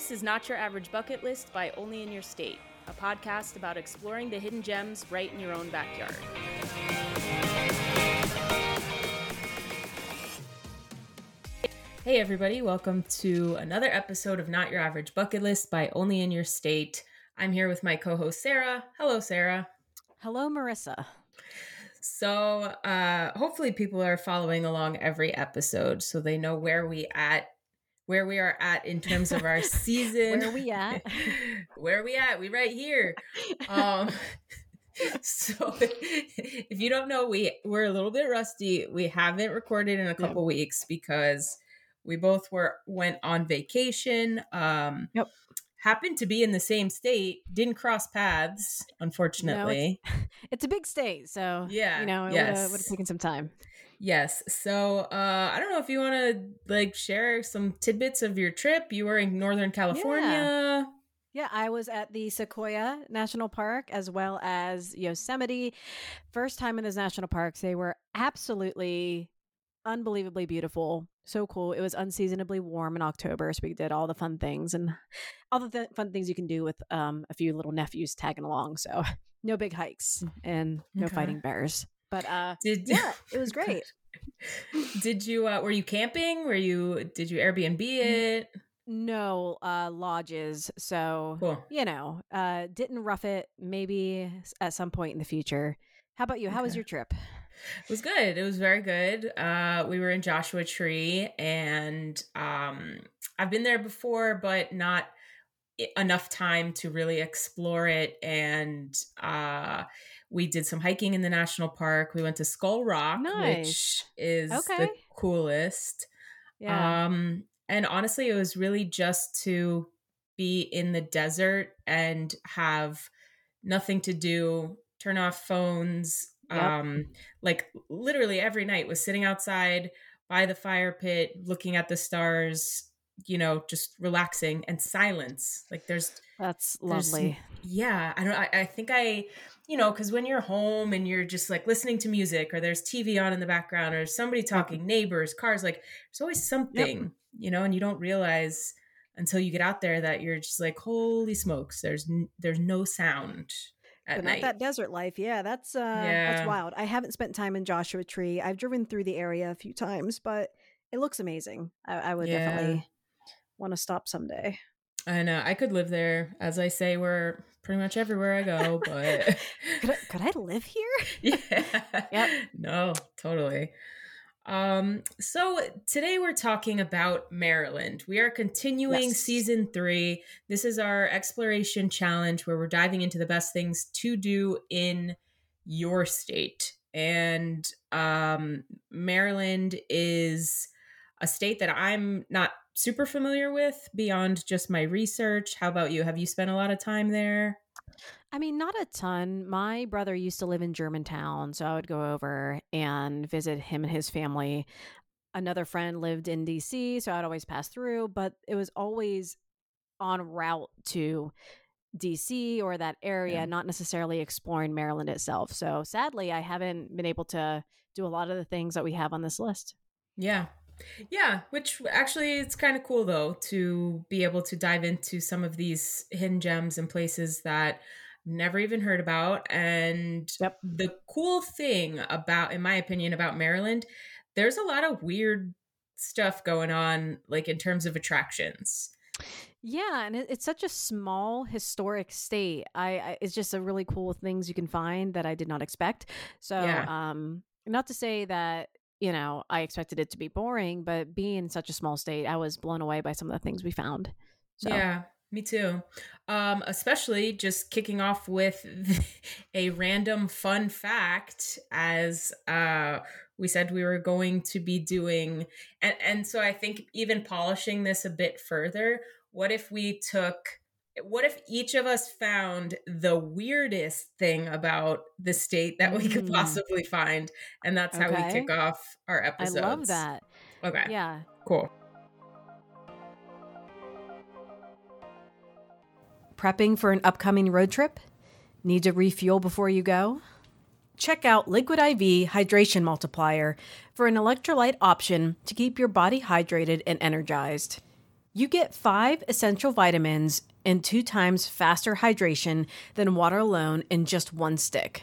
This is Not Your Average Bucket List by Only in Your State, a podcast about exploring the hidden gems right in your own backyard. Hey, everybody, welcome to another episode of Not Your Average Bucket List by Only in Your State. I'm here with my co host, Sarah. Hello, Sarah. Hello, Marissa. So, uh, hopefully, people are following along every episode so they know where we at where we are at in terms of our season. where are we at? where are we at? We right here. Um, so if you don't know, we we're a little bit rusty. We haven't recorded in a couple yeah. weeks because we both were went on vacation. Um, yep. Happened to be in the same state, didn't cross paths, unfortunately. No, it's, it's, a big state, so yeah, you know, it yes. would have taken some time. Yes. So uh, I don't know if you want to like share some tidbits of your trip. You were in Northern California. Yeah. Yeah, I was at the Sequoia National Park as well as Yosemite. First time in those national parks. They were absolutely unbelievably beautiful. So cool. It was unseasonably warm in October, so we did all the fun things and all the th- fun things you can do with um, a few little nephews tagging along. So no big hikes mm. and no okay. fighting bears. But uh did yeah, it was great. did you uh were you camping? Were you did you Airbnb it? No, uh lodges. So cool. you know, uh didn't rough it maybe at some point in the future. How about you? How okay. was your trip? It was good. It was very good. Uh we were in Joshua Tree and um I've been there before but not enough time to really explore it and uh we did some hiking in the national park. We went to Skull Rock, nice. which is okay. the coolest. Yeah. Um, and honestly, it was really just to be in the desert and have nothing to do, turn off phones. Yep. Um, like literally every night was sitting outside by the fire pit, looking at the stars, you know, just relaxing and silence. Like there's that's lovely. yeah. I don't I, I think I you know, because when you're home and you're just like listening to music or there's TV on in the background or somebody talking, neighbors, cars, like there's always something, yep. you know, and you don't realize until you get out there that you're just like, holy smokes, there's n- there's no sound. At night. that desert life. Yeah, that's uh yeah. that's wild. I haven't spent time in Joshua Tree. I've driven through the area a few times, but it looks amazing. I, I would yeah. definitely want to stop someday. I know. I could live there. As I say, we're pretty much everywhere I go, but could, I, could I live here? yeah. Yep. No, totally. Um, so today we're talking about Maryland. We are continuing yes. season three. This is our exploration challenge where we're diving into the best things to do in your state. And um, Maryland is a state that I'm not super familiar with beyond just my research. How about you? Have you spent a lot of time there? I mean, not a ton. My brother used to live in Germantown, so I would go over and visit him and his family. Another friend lived in DC, so I'd always pass through, but it was always on route to DC or that area, yeah. not necessarily exploring Maryland itself. So sadly, I haven't been able to do a lot of the things that we have on this list. Yeah. Yeah, which actually it's kind of cool though to be able to dive into some of these hidden gems and places that never even heard about and yep. the cool thing about in my opinion about Maryland there's a lot of weird stuff going on like in terms of attractions. Yeah, and it's such a small historic state. I, I, it's just a really cool things you can find that I did not expect. So, yeah. um not to say that you know, I expected it to be boring, but being in such a small state, I was blown away by some of the things we found. So. Yeah, me too. Um, especially just kicking off with a random fun fact, as uh, we said we were going to be doing, and and so I think even polishing this a bit further. What if we took what if each of us found the weirdest thing about the state that we could mm. possibly find and that's okay. how we kick off our episodes i love that. Okay yeah. cool. Prepping for an upcoming road trip? Need to refuel before you go? Check out liquid iv hydration multiplier for an electrolyte option to keep your body hydrated and energized. You get five essential vitamins and two times faster hydration than water alone in just one stick.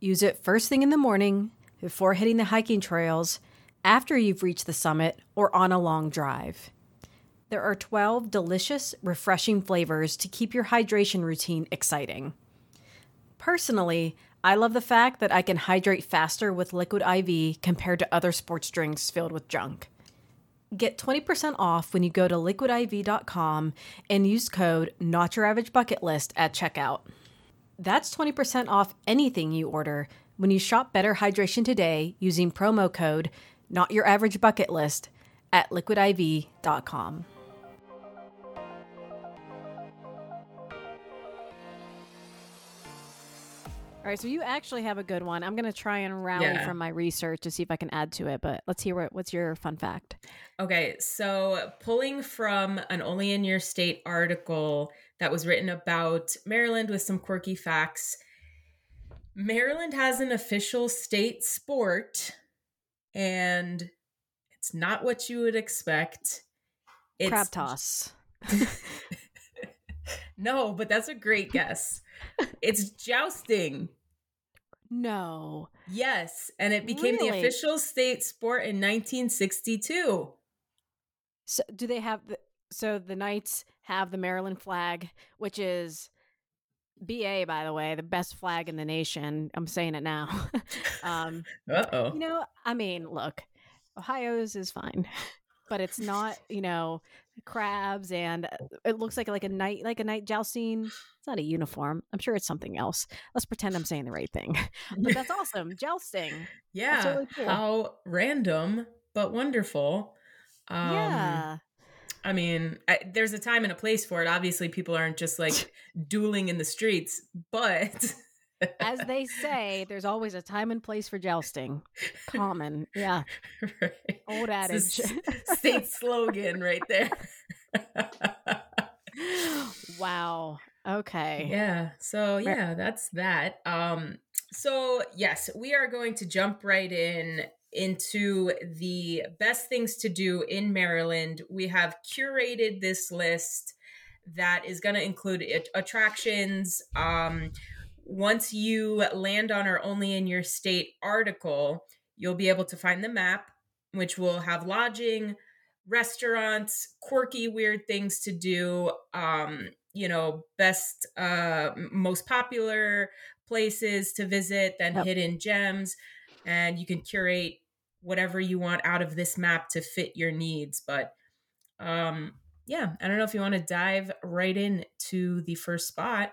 Use it first thing in the morning, before hitting the hiking trails, after you've reached the summit, or on a long drive. There are 12 delicious, refreshing flavors to keep your hydration routine exciting. Personally, I love the fact that I can hydrate faster with Liquid IV compared to other sports drinks filled with junk. Get 20% off when you go to liquidiv.com and use code Not Your Average Bucket List at checkout. That's 20% off anything you order when you shop Better Hydration today using promo code Not Your Average Bucket List at liquidiv.com. All right, so you actually have a good one. I'm going to try and rally Yeah. from my research to see if I can add to it, but let's hear what, what's your fun fact. Okay, so pulling from an Only in Your State article that was written about Maryland with some quirky facts. Maryland has an official state sport, and it's not what you would expect. It's Crab toss. No, but that's a great guess. It's jousting. No. Yes, and it became the official state sport in 1962. So do they have the so the Knights have the Maryland flag, which is BA by the way, the best flag in the nation. I'm saying it now. um, Uh-oh. you know, I mean, look, Ohio's is fine, but it's not, you know, crabs and uh, it looks like like a knight like a knight jousting. It's not a uniform. I'm sure it's something else. Let's pretend I'm saying the right thing. But that's awesome. Jousting. Yeah. really cool. How random, but wonderful. Um, yeah. I mean, I, there's a time and a place for it. Obviously, people aren't just like dueling in the streets, but As they say, there's always a time and place for jousting. Common. Yeah. Right. Old adage. state slogan right there. wow. Okay. yeah. So yeah, that's that. Um so yes, we are going to jump right in into the best things to do in Maryland. We have curated this list that is going to include at- attractions um once you land on our only in your state article, you'll be able to find the map which will have lodging, restaurants, quirky weird things to do, um, you know, best uh most popular places to visit, then Yep. hidden gems, and you can curate whatever you want out of this map to fit your needs, but um yeah, I don't know if you want to dive right in to the first spot.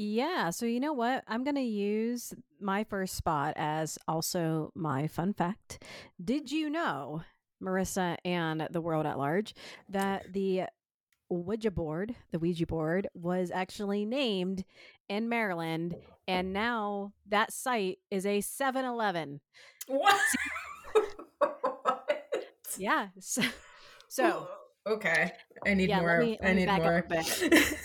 Yeah. So, you know what? I'm going to use my first spot as also my fun fact. Did you know, Marissa and the world at large, that the Ouija board, the Ouija board, was actually named in Maryland, and now that site is a 7 Eleven. What? Yeah. So, so okay, I need Yeah, more. me- I need more.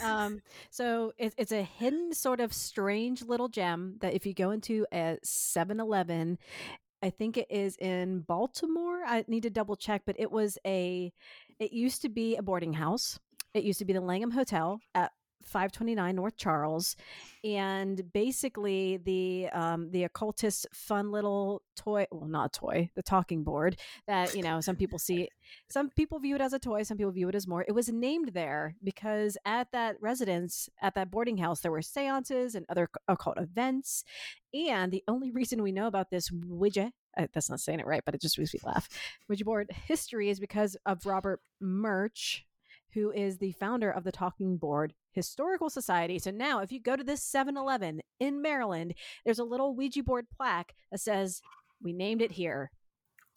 um, so it, it's a hidden sort of strange little gem that if you go into a 7-Eleven, I think it is in Baltimore. I need to double check, but it was a. It used to be a boarding house. It used to be the Langham Hotel at 529 North Charles, and basically the um, the occultist fun little toy. Well, not toy, the talking board that you know some people see some people view it as a toy some people view it as more it was named there because at that residence at that boarding house there were seances and other occult events and the only reason we know about this widget uh, that's not saying it right but it just makes me laugh ouija board history is because of robert murch who is the founder of the talking board historical society so now if you go to this 7-eleven in maryland there's a little ouija board plaque that says we named it here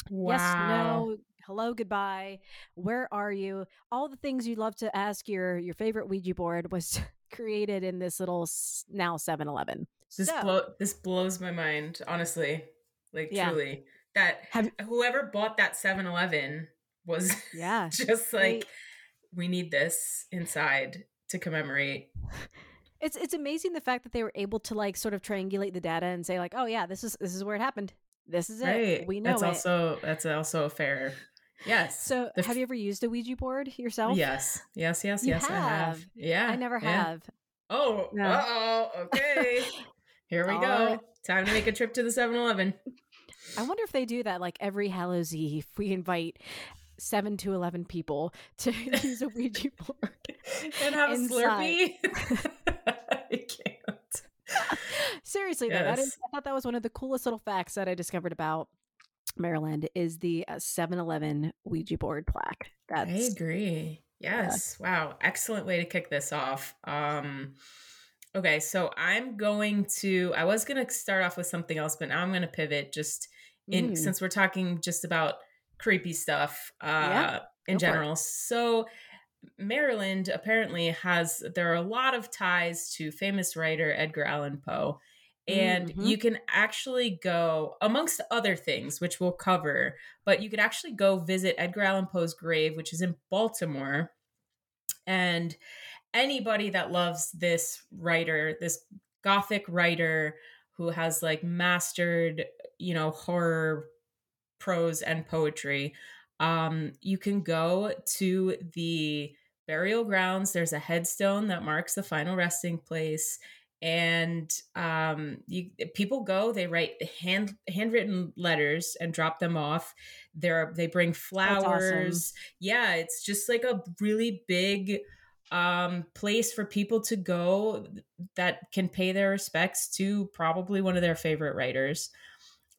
Wow. yes, no, hello, goodbye, where are you? All the things you'd love to ask your your favorite Ouija board was created in this little now 7-Eleven. This So, blow this blows my mind, honestly. Like Yeah. truly. That Have- whoever bought that 7-Eleven was yeah, just like we need this inside to commemorate. it's it's amazing the fact that they were able to like sort of triangulate the data and say like, oh yeah, this is this is where it happened. This is it. Right. We know that's it. also that's also a fair Yes. So, The have f- you ever used a Ouija board yourself? Yes. Yes. Yes. You yes. I have. have. Yeah. I never yeah. have. Oh. No. Uh oh. Okay. Here we go. right. Time to make a trip to the 7-Eleven. I wonder if they do that like every Hallows Eve. We invite seven to 11 people to use a Ouija board. and have a. Slurpee. I can't. Seriously, though, that is, I thought that was one of the coolest little facts that I discovered about Maryland is the 7 Eleven Ouija board plaque. I agree. Yes. Wow. Excellent way to kick this off. Um okay, so I'm going to I was going to start off with something else, but now I'm going to pivot just in Mm. since we're talking just about creepy stuff uh Yeah, in go for it. general. So Maryland apparently has there are a lot of ties to famous writer Edgar Allan Poe. And Mhm. you can actually go, amongst other things, which we'll cover, but you could actually go visit Edgar Allan Poe's grave, which is in Baltimore. And anybody that loves this writer, this gothic writer who has like mastered, you know, horror prose and poetry, um, you can go to the burial grounds. There's a headstone that marks the final resting place. And um, you people go, they write hand handwritten letters and drop them off. There they bring flowers. awesome. Yeah, it's just like a really big um place for people to go that can pay their respects to probably one of their favorite writers.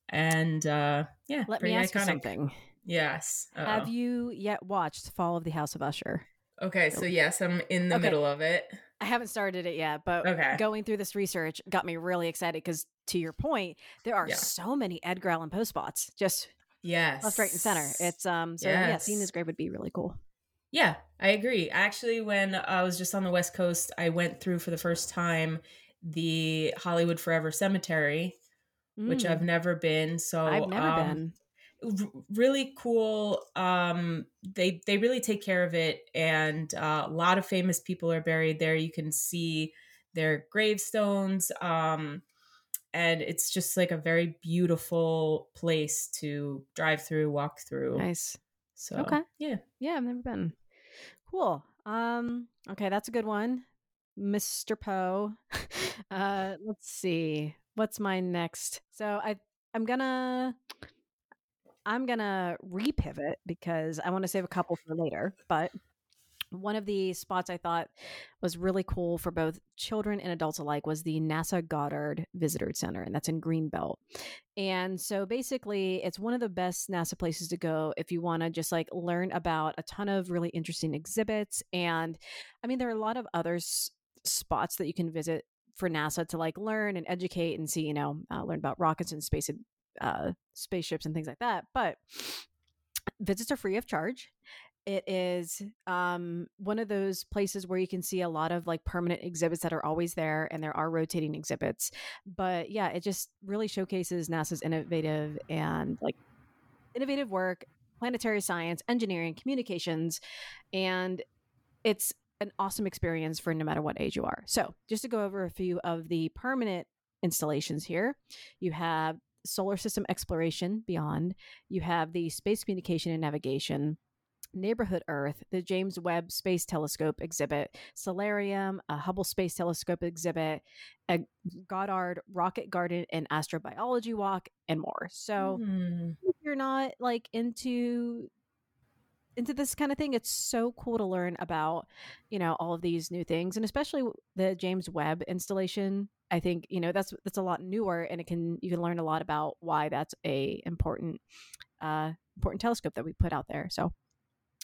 And uh yeah, Let me ask iconic. you something. Yes. Uh-oh. Have you yet watched Fall of the House of Usher? Okay, so yes, I'm in the Okay. middle of it. I haven't started it yet, but Okay. going through this research got me really excited because, to your point, there are Yeah. so many Edgar Allan Poe spots just Yes. left, right, and center. It's um, so yeah, seeing Yes. his grave would be really cool. Yeah, I agree. Actually, when I was just on the West Coast, I went through for the first time the Hollywood Forever Cemetery, which Mm, I've never been. So I've never um, been. really cool um they they really take care of it and uh, a lot of famous people are buried there you can see their gravestones um and it's just like a very beautiful place to drive through walk through Nice. so Okay. yeah Yeah, I've never been. Cool. Um, okay, that's a good one. Mr. Poe. uh, let's see. What's my next? So I I'm gonna I'm gonna repivot because I want to save a couple for later, but one of the spots I thought was really cool for both children and adults alike was the NASA Goddard Visitor Center, and that's in Greenbelt. And so basically, it's one of the best NASA places to go if you want to just like learn about a ton of really interesting exhibits. And I mean, there are a lot of other spots that you can visit for NASA to like learn and educate and see, you know, uh, learn about rockets and space uh, spaceships and things like that. But visits are free of charge. It is um, one of those places where you can see a lot of like permanent exhibits that are always there, and there are rotating exhibits. But yeah, it just really showcases NASA's innovative and like innovative work, planetary science, engineering, communications, and it's an awesome experience for no matter what age you are. So, just to go over a few of the permanent installations here, you have solar system exploration beyond, you have the space communication and navigation. Neighborhood Earth, the James Webb Space Telescope exhibit, Solarium, a Hubble Space Telescope exhibit, a Goddard Rocket Garden and Astrobiology Walk, and more. So, Hmm. if you're not like into into this kind of thing it's so cool to learn about you know all of these new things and especially the james webb installation i think you know that's that's a lot newer and it can you can learn a lot about why that's a important uh important telescope that we put out there so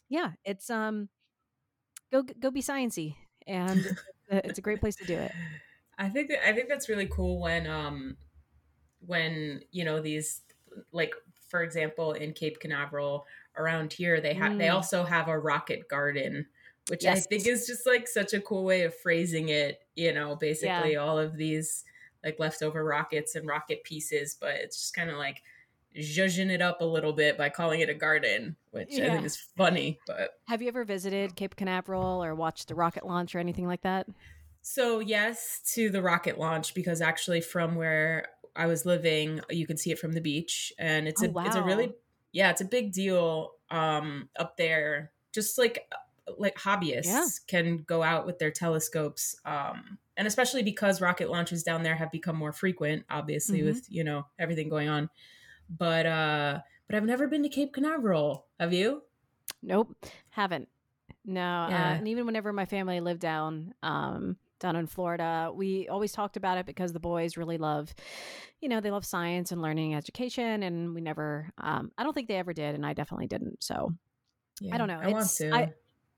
yeah it's um go go be sciency and it's a- great place to do it. I think that, I think that's really cool when um when you know these like for example in Cape Canaveral around here they have they Mm. also have a rocket garden which I think is just like such a cool way of phrasing it you know basically all of these like leftover rockets and rocket pieces but it's just kind of like zhuzhing it up a little bit by calling it a garden which I think is funny but have you ever visited cape canaveral or watched the rocket launch or anything like that So yes to the rocket launch because actually from where I was living, you can see it from the beach, and it's Oh, a it's a really wow. Yeah, it's a big deal um, up there. Just like like hobbyists Yeah. can go out with their telescopes, um, and especially because rocket launches down there have become more frequent, obviously Mhm. with you know everything going on. But uh, but I've never been to Cape Canaveral. Have you? Nope, haven't. No, uh, and even whenever my family lived down, um, down in Florida, we always talked about it because the boys really love, you know, they love science and learning education, and we never, um, I don't think they ever did, and I definitely didn't. So Yeah, I don't know. I want It's- to. I-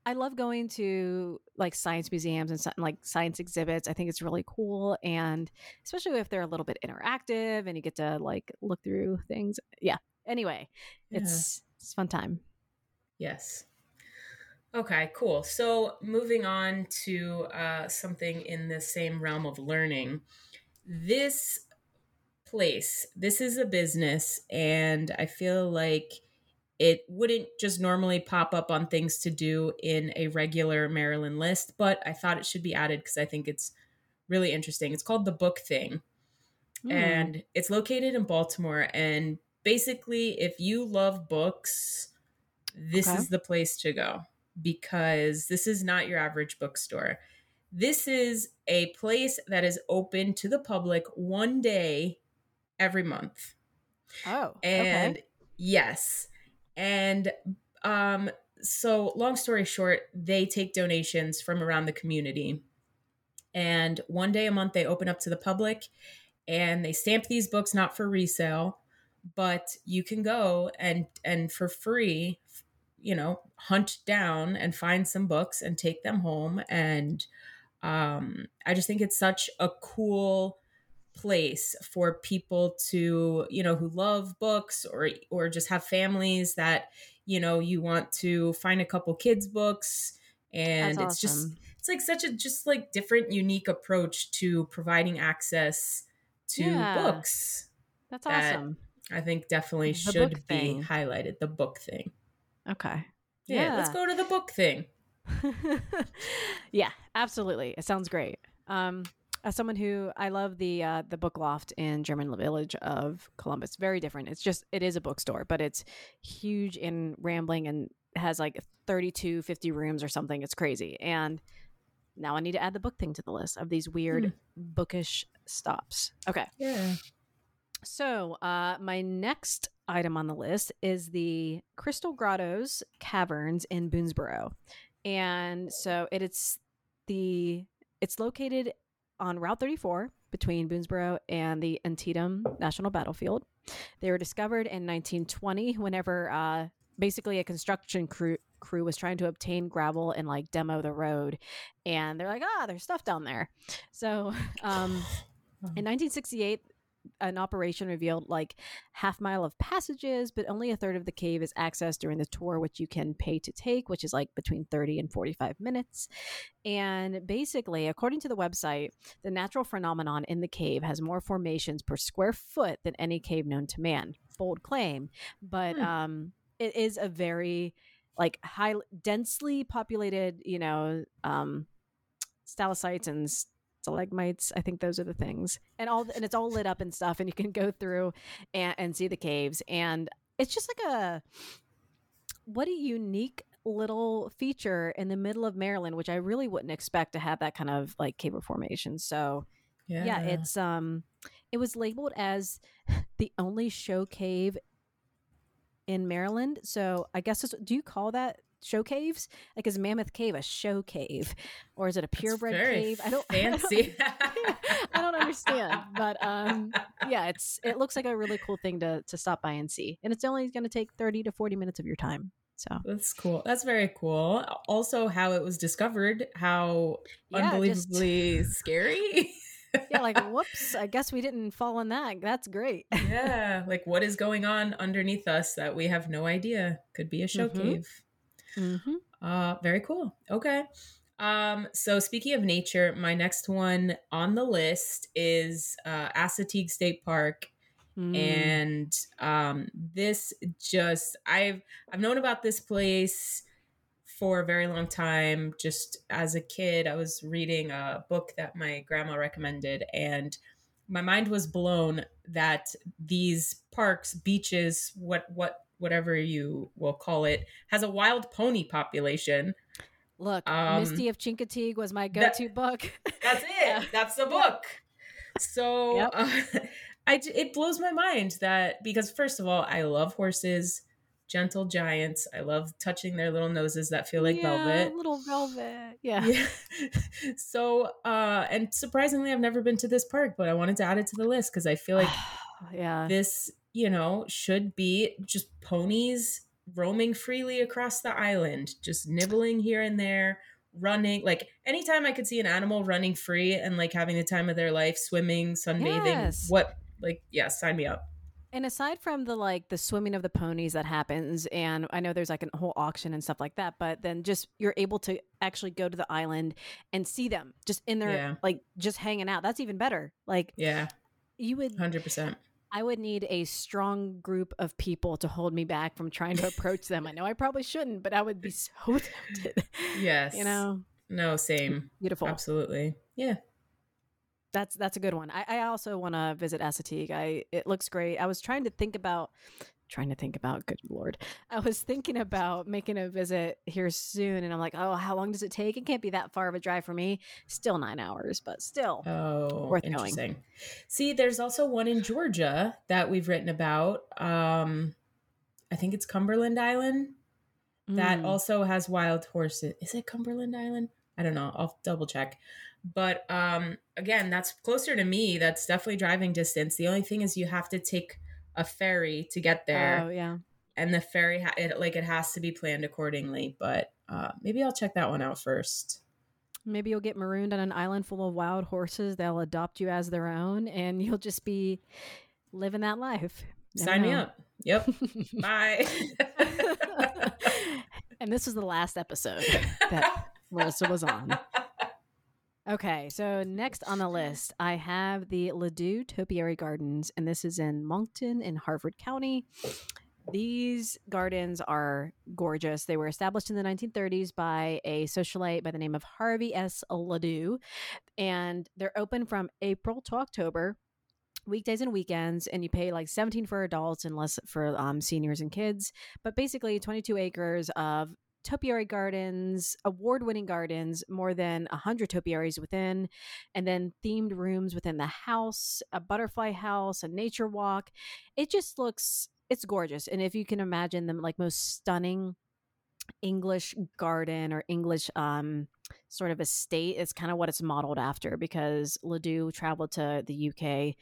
I love going to like science museums and like science exhibits. I think it's really cool, and especially if they're a little bit interactive and you get to like look through things. Yeah. Anyway, Yeah. it's it's a fun time. Yes. Okay, cool. So moving on to uh, something in the same realm of learning. This place, this is a business, and I feel like it wouldn't just normally pop up on things to do in a regular Maryland list, but I thought it should be added because I think it's really interesting. It's called The Book Thing Hmm. and it's located in Baltimore. And basically, if you love books, this Okay. is the place to go because this is not your average bookstore. This is a place that is open to the public one day every month. oh, And okay. yes. And um so long story short, they take donations from around the community. And one day a month they open up to the public and they stamp these books not for resale, but you can go and and for free, you know, hunt down and find some books and take them home and um I just think it's such a cool place for people to you know who love books or or just have families that you know you want to find a couple kids books and That's it's just it's like such a just like different unique approach to providing access to Yeah. books That's that awesome. i think definitely The should be thing. highlighted the book thing Okay. yeah, let's go to the book thing yeah, absolutely. It sounds great. Um, as someone who I love the uh, the book loft in German village of Columbus, very different. It's just it is a bookstore, but it's huge and rambling and has like 32, 50 rooms or something. It's crazy. And now I need to add the book thing to the list of these weird bookish stops. Okay. yeah So, uh, my next item on the list is the Crystal Grottoes Caverns in Boonsboro, and so it is the it's located on Route 34 between Boonsboro and the Antietam National Battlefield. They were discovered in 1920, whenever uh, basically a construction crew crew was trying to obtain gravel and like demo the road, and they're like, ah, there's stuff down there. So, um, in 1968, an operation revealed like half mile of passages, but only a third of the cave is accessed during the tour, which you can pay to take, which is like between 30 and 45 minutes. And basically, according to the website, the natural phenomenon in the cave has more formations per square foot than any cave known to man. Bold claim, but Hmm. um, it is a very like high densely populated, you know, um, stalactites and stalagmites. I think those are the things, and all and it's all lit up and stuff, and you can go through and, and see the caves, and it's just like a what a unique little feature in the middle of Maryland, which I really wouldn't expect to have that kind of like cave formation. So yeah yeah, it's um, it was labeled as the only show cave in Maryland. So I guess do you call that show caves? Like is Mammoth Cave a show cave, or is it a purebred cave? I don't I don't- fancy I don't understand, but um, yeah, it's it looks like a really cool thing to to stop by and see, and it's only going to take thirty to forty minutes of your time. So That's cool. That's very cool. Also, how it was discovered, how Yeah, just- unbelievably scary. yeah, like whoops, I guess we didn't fall on that. That's great. yeah, like what is going on underneath us that we have no idea? Could be a show Mhm. cave. Hmm Uh, very cool. Okay. Um, so speaking of nature, my next one on the list is uh, Assateague State Park Mm. and um this just i've i've known about this place for a very long time just as a kid i was reading a book that my grandma recommended and my mind was blown that these parks, beaches, what what whatever you will call it, has a wild pony population. Look, um, Misty of Chincoteague was my go-to that, book. That's it. Yeah. That's the book. So yep. uh, I it blows my mind that because first of all, I love horses gentle giants. I love touching their little noses that feel like yeah, velvet. Little velvet. Yeah. yeah. so uh and surprisingly I've never been to this park, but I wanted to add it to the list because I feel like yeah. This, you know, should be just ponies roaming freely across the island, just nibbling here and there, running. Like anytime I could see an animal running free and like having the time of their life, swimming, sunbathing, yes. what like yeah, sign me up. And aside from the like the swimming of the ponies that happens, and I know there's like a whole auction and stuff like that, but then just you're able to actually go to the island and see them just in there, yeah. like just hanging out. That's even better. Like, yeah, you would 100%. I would need a strong group of people to hold me back from trying to approach them. I know I probably shouldn't, but I would be so tempted. Yes. You know? No, same. Beautiful. Absolutely. Yeah that's that's a good one. I, I also want to visit Assateague. I it looks great. I was trying to think about trying to think about good lord i was thinking about making a visit here soon and i'm like oh how long does it take it can't be that far of a drive for me still nine hours but still oh worth interesting going. see there's also one in georgia that we've written about um i think it's cumberland island that mm. also has wild horses is it cumberland island i don't know i'll double check but um, again, that's closer to me. That's definitely driving distance. The only thing is you have to take a ferry to get there. Oh yeah. And the ferry, ha- it, like it has to be planned accordingly. But uh, maybe I'll check that one out first. Maybe you'll get marooned on an island full of wild horses. They'll adopt you as their own, and you'll just be living that life. Sign me up. Yep. Bye. and this was the last episode that Melissa was on. Okay, so next on the list, I have the Ladew Topiary Gardens, and this is in Monkton in Harford County. These gardens are gorgeous. They were established in the 1930s by a socialite by the name of Harvey S. Ladew, and they're open from April to October weekdays and weekends and you pay like 17 for adults and less for um, seniors and kids but basically 22 acres of topiary gardens, award winning gardens, more than 100 topiaries within, and then themed rooms within the house, a butterfly house, a nature walk. It just looks, it's gorgeous. And if you can imagine the like most stunning English garden or English um, sort of estate is kind of what it's modeled after because Ladew traveled to the UK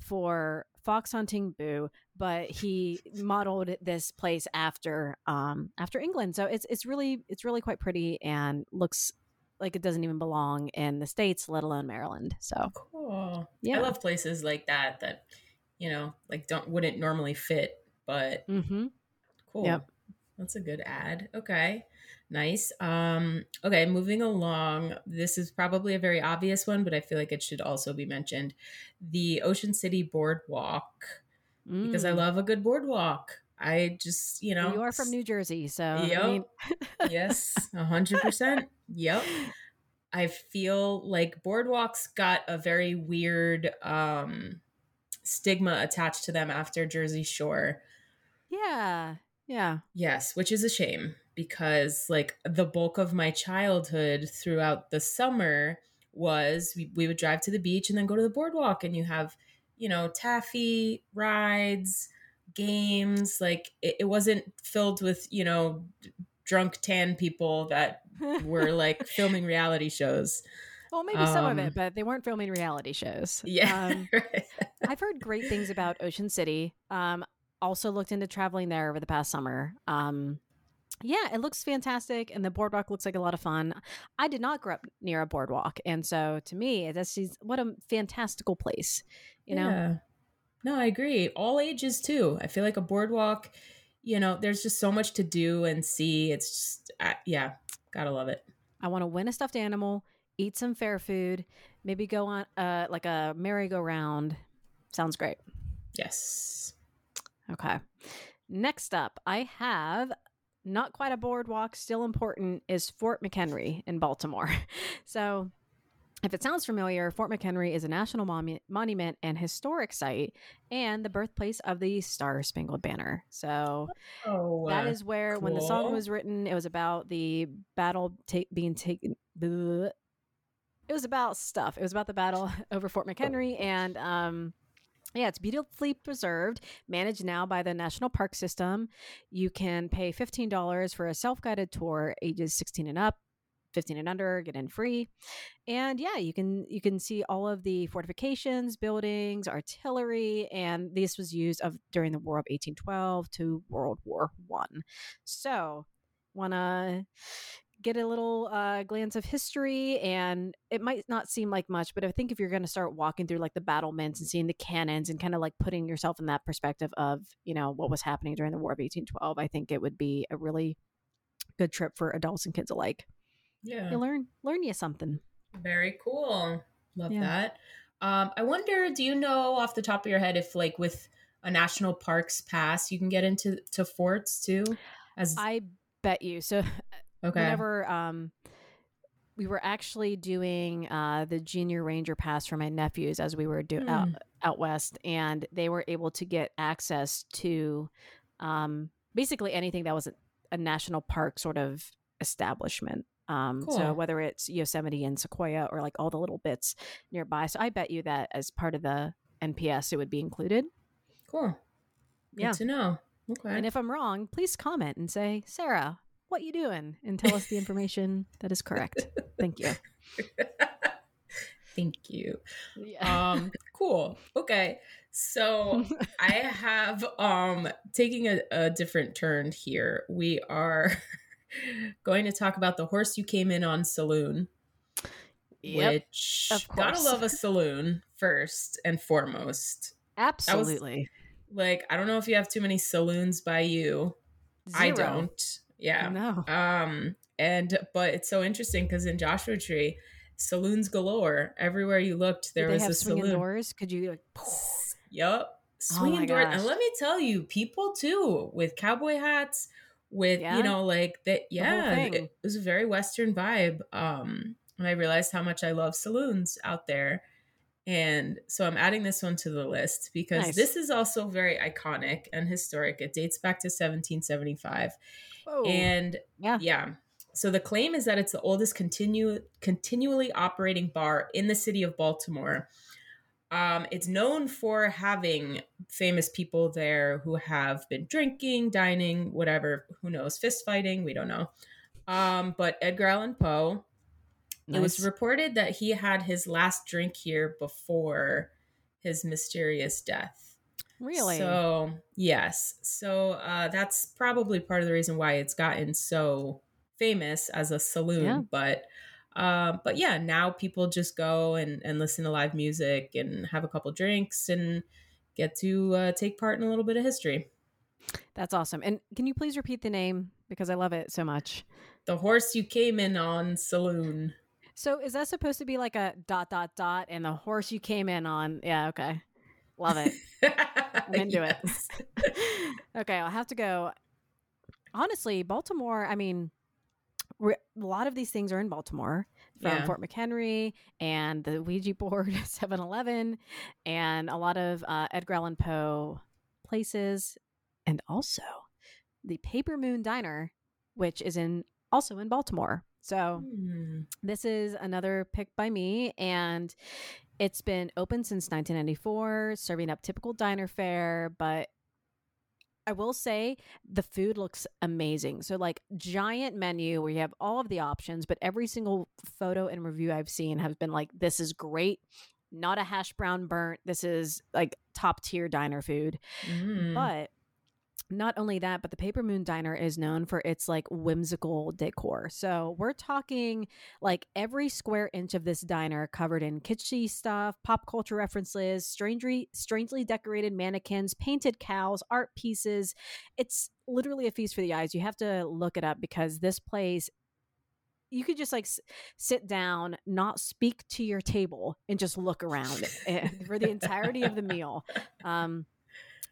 for fox hunting boo but he modeled this place after um after england. So it's it's really it's really quite pretty and looks like it doesn't even belong in the states let alone maryland. So cool. Yeah. i love places like that that you know like don't wouldn't normally fit but mm-hmm. cool. Yep. that's a good ad okay Nice. Um, okay, moving along. This is probably a very obvious one, but I feel like it should also be mentioned. The Ocean City Boardwalk, mm. because I mm. love a good boardwalk. I just, you know, you are from New Jersey, so yep. I mean... yes, a hundred percent. Yep. I feel like boardwalks got a very weird um, stigma attached to them after Jersey Shore. Yeah, yeah. Yes, which is a shame because like the bulk of my childhood throughout the summer was we, we would drive to the beach and then go to the boardwalk and you have you know taffy rides games like it, it wasn't filled with you know drunk tan people that were like filming reality shows well, maybe um, some of it, um, but they weren't filming reality shows. Yeah. Um, I've heard great things about Ocean City. Um, also looked into traveling there over the past summer. Um, yeah, it looks fantastic, and the boardwalk looks like a lot of fun. I did not grow up near a boardwalk, and so to me, that's just what a fantastical place. You know. Yeah. No, I agree. All ages too. I feel like a boardwalk. You know, there's just so much to do and see. It's just, uh, yeah, gotta love it. I want to win a stuffed animal, eat some fair food, maybe go on uh like a merry-go-round. Sounds great. Yes. Okay. Next up, I have not quite a boardwalk, still important, is Fort McHenry in Baltimore. so If it sounds familiar, Fort McHenry is a national monu- monument and historic site and the birthplace of the Star Spangled Banner. So Oh, that uh, is where, when the song was written, it was about the battle ta- being taken. It was about stuff. It was about the battle over Fort McHenry. And um, yeah, it's beautifully preserved, managed now by the National Park System. You can pay $15 for a self guided tour, ages 16 and up. 15 and under get in free and yeah you can you can see all of the fortifications buildings artillery and this was used of during the war of 1812 to world war one so wanna get a little uh, glance of history and it might not seem like much but i think if you're going to start walking through like the battlements and seeing the cannons and kind of like putting yourself in that perspective of you know what was happening during the war of 1812 i think it would be a really good trip for adults and kids alike yeah. you learn learn you something Very cool. Love Yeah. that. Um, I wonder, do you know off the top of your head if like with a national parks pass you can get into to forts too? As i bet you so okay. whenever um we were actually doing uh the junior ranger pass for my nephews as we were doing out, Hmm. out west and they were able to get access to um basically anything that was a, a national park sort of establishment um so whether it's yosemite and sequoia or like all the little bits nearby so i bet you that as part of the nps it would be included Cool. Good Yeah. to know. Okay. and if i'm wrong please comment and say sarah what you doing and tell us the information that is correct thank you Thank you. yeah Um, cool. Okay. So I have um taking a, a different turn here. We are going to talk about the horse you came in on saloon. Yep, which gotta love a saloon first and foremost. absolutely Like, I don't know if you have too many saloons by you. I don't. Yeah. no Um, and but it's so interesting because in Joshua Tree, saloons galore. Everywhere you looked, there was a saloon. doors could you like Yep. Oh Swinging my doors. And let me tell you, people too, with cowboy hats, with Yeah? you know, like that yeah, it was a very Western vibe. Um, and I realized how much I love saloons out there. And so I'm adding this one to the list because Nice. this is also very iconic and historic. It dates back to 1775. Whoa. And yeah yeah. So the claim is that it's the oldest continue continually operating bar in the city of Baltimore. Um, it's known for having famous people there who have been drinking, dining, whatever, who knows, fist fighting, we don't know. Um, but Edgar Allan Poe, it was reported that he had his last drink here before his mysterious death. really So yes, so uh, that's probably part of the reason why it's gotten so famous as a saloon. Yeah. But um, but yeah, now people just go and and listen to live music and have a couple drinks and get to uh, take part in a little bit of history. that's awesome and can you please repeat the name because i love it so much The horse you came in on saloon. So is that supposed to be like a dot dot dot and the horse you came in on yeah okay love it I'm into it. okay, I'll have to go. Honestly, Baltimore, I mean, a lot of these things are in Baltimore from Yeah. Fort McHenry and the Ouija board 7 Eleven and a lot of uh, Edgar Allan Poe places. And also the Paper Moon Diner, which is in also in Baltimore. So Hmm. this is another pick by me, and it's been open since 1994, serving up typical diner fare. But I will say the food looks amazing. So, like, giant menu where you have all of the options, but every single photo and review I've seen have been like, this is great. Not a hash brown burnt. This is like top tier diner food. Mm. But not only that, but the Paper Moon Diner is known for its like whimsical decor. So we're talking like every square inch of this diner covered in kitschy stuff, pop culture references, strangely strangely decorated mannequins, painted cows, art pieces. It's literally a feast for the eyes. You have to look it up because this place you could just like s- sit down, not speak to your table, and just look around eh, for the entirety of the meal. Um,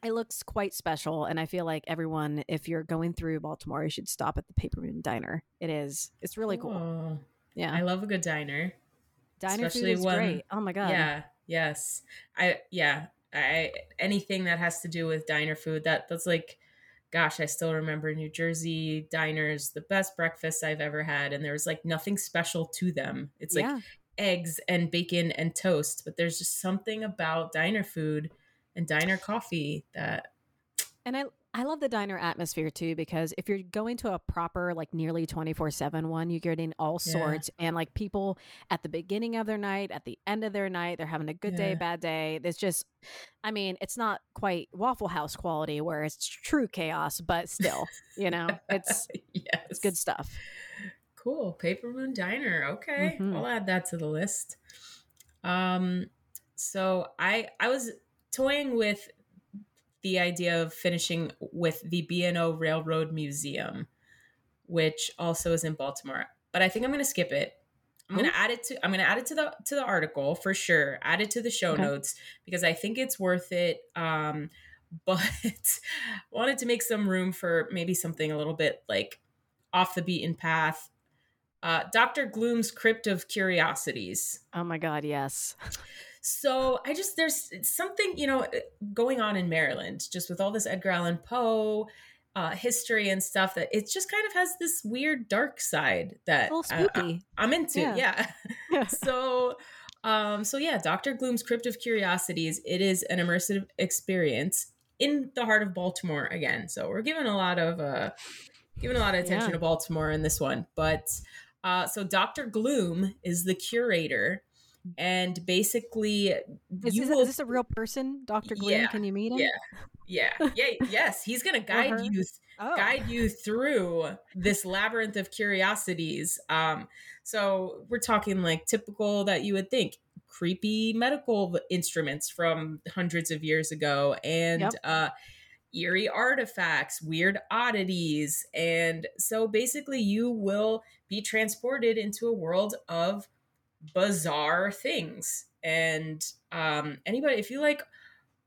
it looks quite special, and I feel like everyone, if you're going through Baltimore, you should stop at the Paper Moon Diner. It is, it's really cool. Oh, Yeah, I love a good diner. Diner Especially food is when- great. Oh my god. Yeah. Yes. I yeah. I anything that has to do with diner food that that's like gosh, I still remember New Jersey diners, the best breakfasts I've ever had and there was like nothing special to them. It's like yeah. eggs and bacon and toast, but there's just something about diner food and diner coffee that And I I love the diner atmosphere too because if you're going to a proper like nearly 24/7 one, you're getting all Yeah. sorts and like people at the beginning of their night, at the end of their night, they're having a good day, bad day. It's just I mean, it's not quite Waffle House quality where it's true chaos, but still, you know, it's yes. it's good stuff. Cool. Paper Moon Diner. Okay. Mhm. I'll add that to the list. Um so I I was toying with the idea of finishing with the B&O Railroad Museum, which also is in Baltimore. But I think I'm going to skip it. I'm going to add it to I'm going to add it to the to the article for sure. Add it to the show Okay. notes because I think it's worth it. Um but wanted to make some room for maybe something a little bit like off the beaten path. Uh, Dr. Gloom's Crypt of Curiosities. Oh my god, yes. So I just there's something you know going on in Maryland, just with all this Edgar Allan Poe uh, history and stuff. That it just kind of has this weird dark side that uh, I-. I'm into. Yeah. Yeah. so, um, so yeah, Dr. Gloom's Crypt of Curiosities. It is an immersive experience in the heart of Baltimore again. So we're giving a lot of uh, giving a lot of attention Yeah. to Baltimore in this one, but. Uh, so Dr. Gloom is the curator, and basically, Is this, will is this a real person, Dr. Gloom? Yeah, Can you meet him? yeah, yeah, yeah, yes, he's gonna guide her. you Oh. guide you through this labyrinth of curiosities. Um, so we're talking like typical that you would think creepy medical instruments from hundreds of years ago and Yep. uh, eerie artifacts, weird oddities. And so basically, you will be transported into a world of bizarre things. And um, anybody, if you like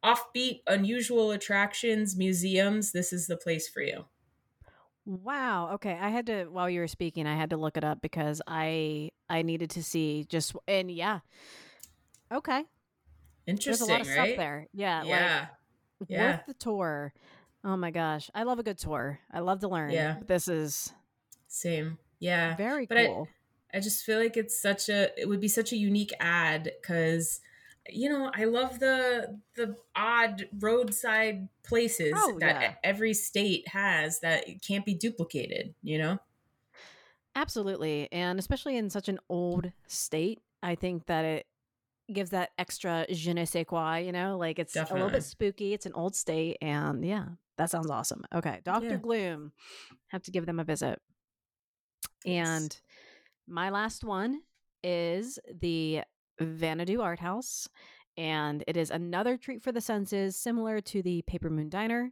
offbeat, unusual attractions, museums, this is the place for you. Wow. Okay. I had to while you were speaking, I had to look it up because I I needed to see just and yeah. Okay. Interesting. There's a lot of right? stuff there. Yeah. Yeah. Like yeah. worth the tour. Oh my gosh. I love a good tour. I love to learn. Yeah. This is Same. Yeah. very But cool. I just feel like it's such a it would be such a unique add because you know, I love the the odd roadside places Oh, that yeah. every state has that can't be duplicated, you know? Absolutely. And especially in such an old state, I think that it gives that extra je ne sais quoi, you know? Like it's a little bit spooky. It's an old state. And yeah, that sounds awesome. Okay. Dr. Yeah. Gloom. Have to give them a visit. Yes. And my last one is the Vanadu Art House. And it is another treat for the senses, similar to the Paper Moon Diner.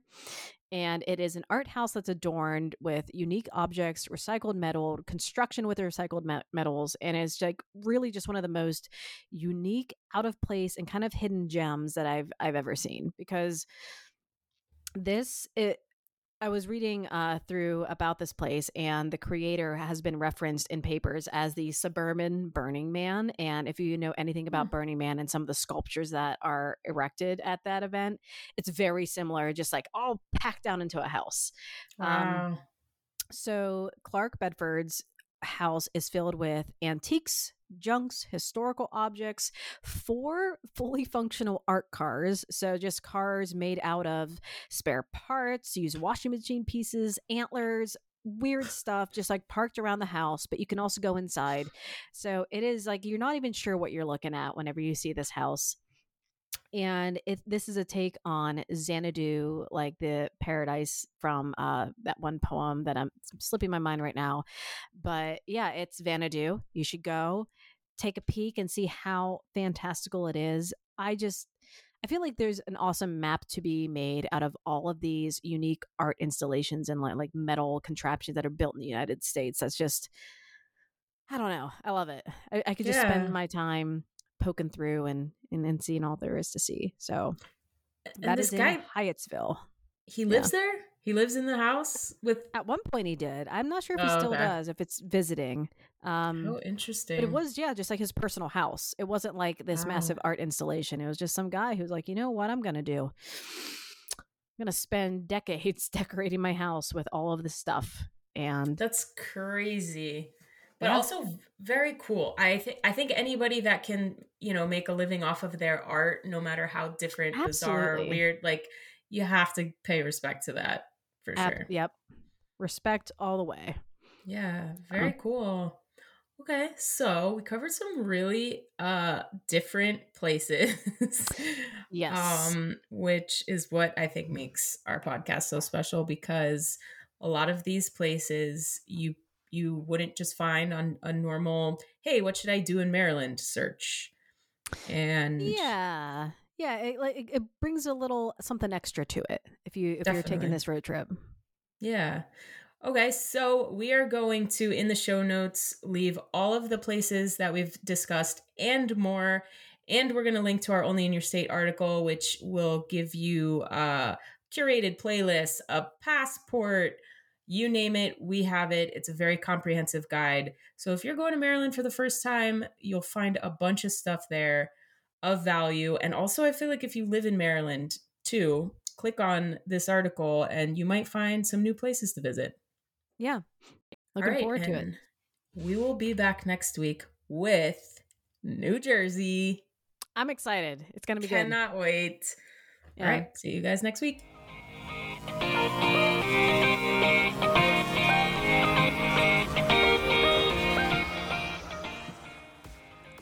And it is an art house that's adorned with unique objects, recycled metal, construction with recycled me- metals, and is like really just one of the most unique, out of place, and kind of hidden gems that I've I've ever seen. Because this it I was reading uh, through about this place, and the creator has been referenced in papers as the suburban Burning Man. And if you know anything about Hmm. Burning Man and some of the sculptures that are erected at that event, it's very similar, just like all packed down into a house. Um, Wow. so Clark Bedford's house is filled with antiques, junks, historical objects, four fully functional art cars. So just cars made out of spare parts, use washing machine pieces, antlers, weird stuff just like parked around the house, but you can also go inside. So it is like you're not even sure what you're looking at whenever you see this house. And if this is a take on Xanadu, like the paradise from uh, that one poem that I'm slipping my mind right now. But yeah, it's Xanadu. You should go take a peek and see how fantastical it is. I just, I feel like there's an awesome map to be made out of all of these unique art installations and like, like metal contraptions that are built in the United States. That's just, I don't know. I love it. I, I could just Yeah. spend my time poking through and, and and seeing all there is to see. So And that this is guy, in Hyattsville. he lives there? He lives in the house with. At one point, he did. I'm not sure if he Oh, still okay. does. If it's visiting, um, Oh, interesting. it was yeah, just like his personal house. It wasn't like this Wow. massive art installation. It was just some guy who's like, you know what, I'm gonna do. I'm gonna spend decades decorating my house with all of this stuff, and That's crazy. But Yeah. also very cool. I think I think anybody that can, you know, make a living off of their art, no matter how different, bizarre, Absolutely. weird, like you have to pay respect to that for ab- sure. yep, respect all the way. Yeah, very cool. Okay, so we covered some really uh different places. Yes. Um which is what I think makes our podcast so special because a lot of these places you you wouldn't just find on a normal hey, what should I do in Maryland search. And Yeah, yeah. It, like it, brings a little something extra to it if you if you're taking this road trip. Yeah. Okay, so we are going to, in the show notes, leave all of the places that we've discussed and more. And we're going to link to our Only in Your State article, which will give you a curated playlist, a passport, you name it, we have it. It's a very comprehensive guide. So if you're going to Maryland for the first time, you'll find a bunch of stuff there of value. And also, I feel like if you live in Maryland too, click on this article and you might find some new places to visit. Yeah, looking right, forward to it. We will be back next week with New Jersey. I'm excited. It's gonna be good. Cannot wait. Yeah. All right, see you guys next week.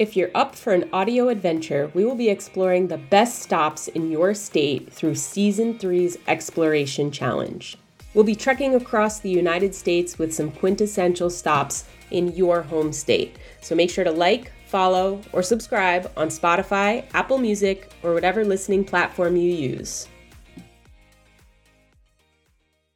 If you're up for an audio adventure, we will be exploring the best stops in your state through Season 3's Exploration Challenge. We'll be trekking across the United States with some quintessential stops in your home state. So make sure to like, follow, or subscribe on Spotify, Apple Music, or whatever listening platform you use.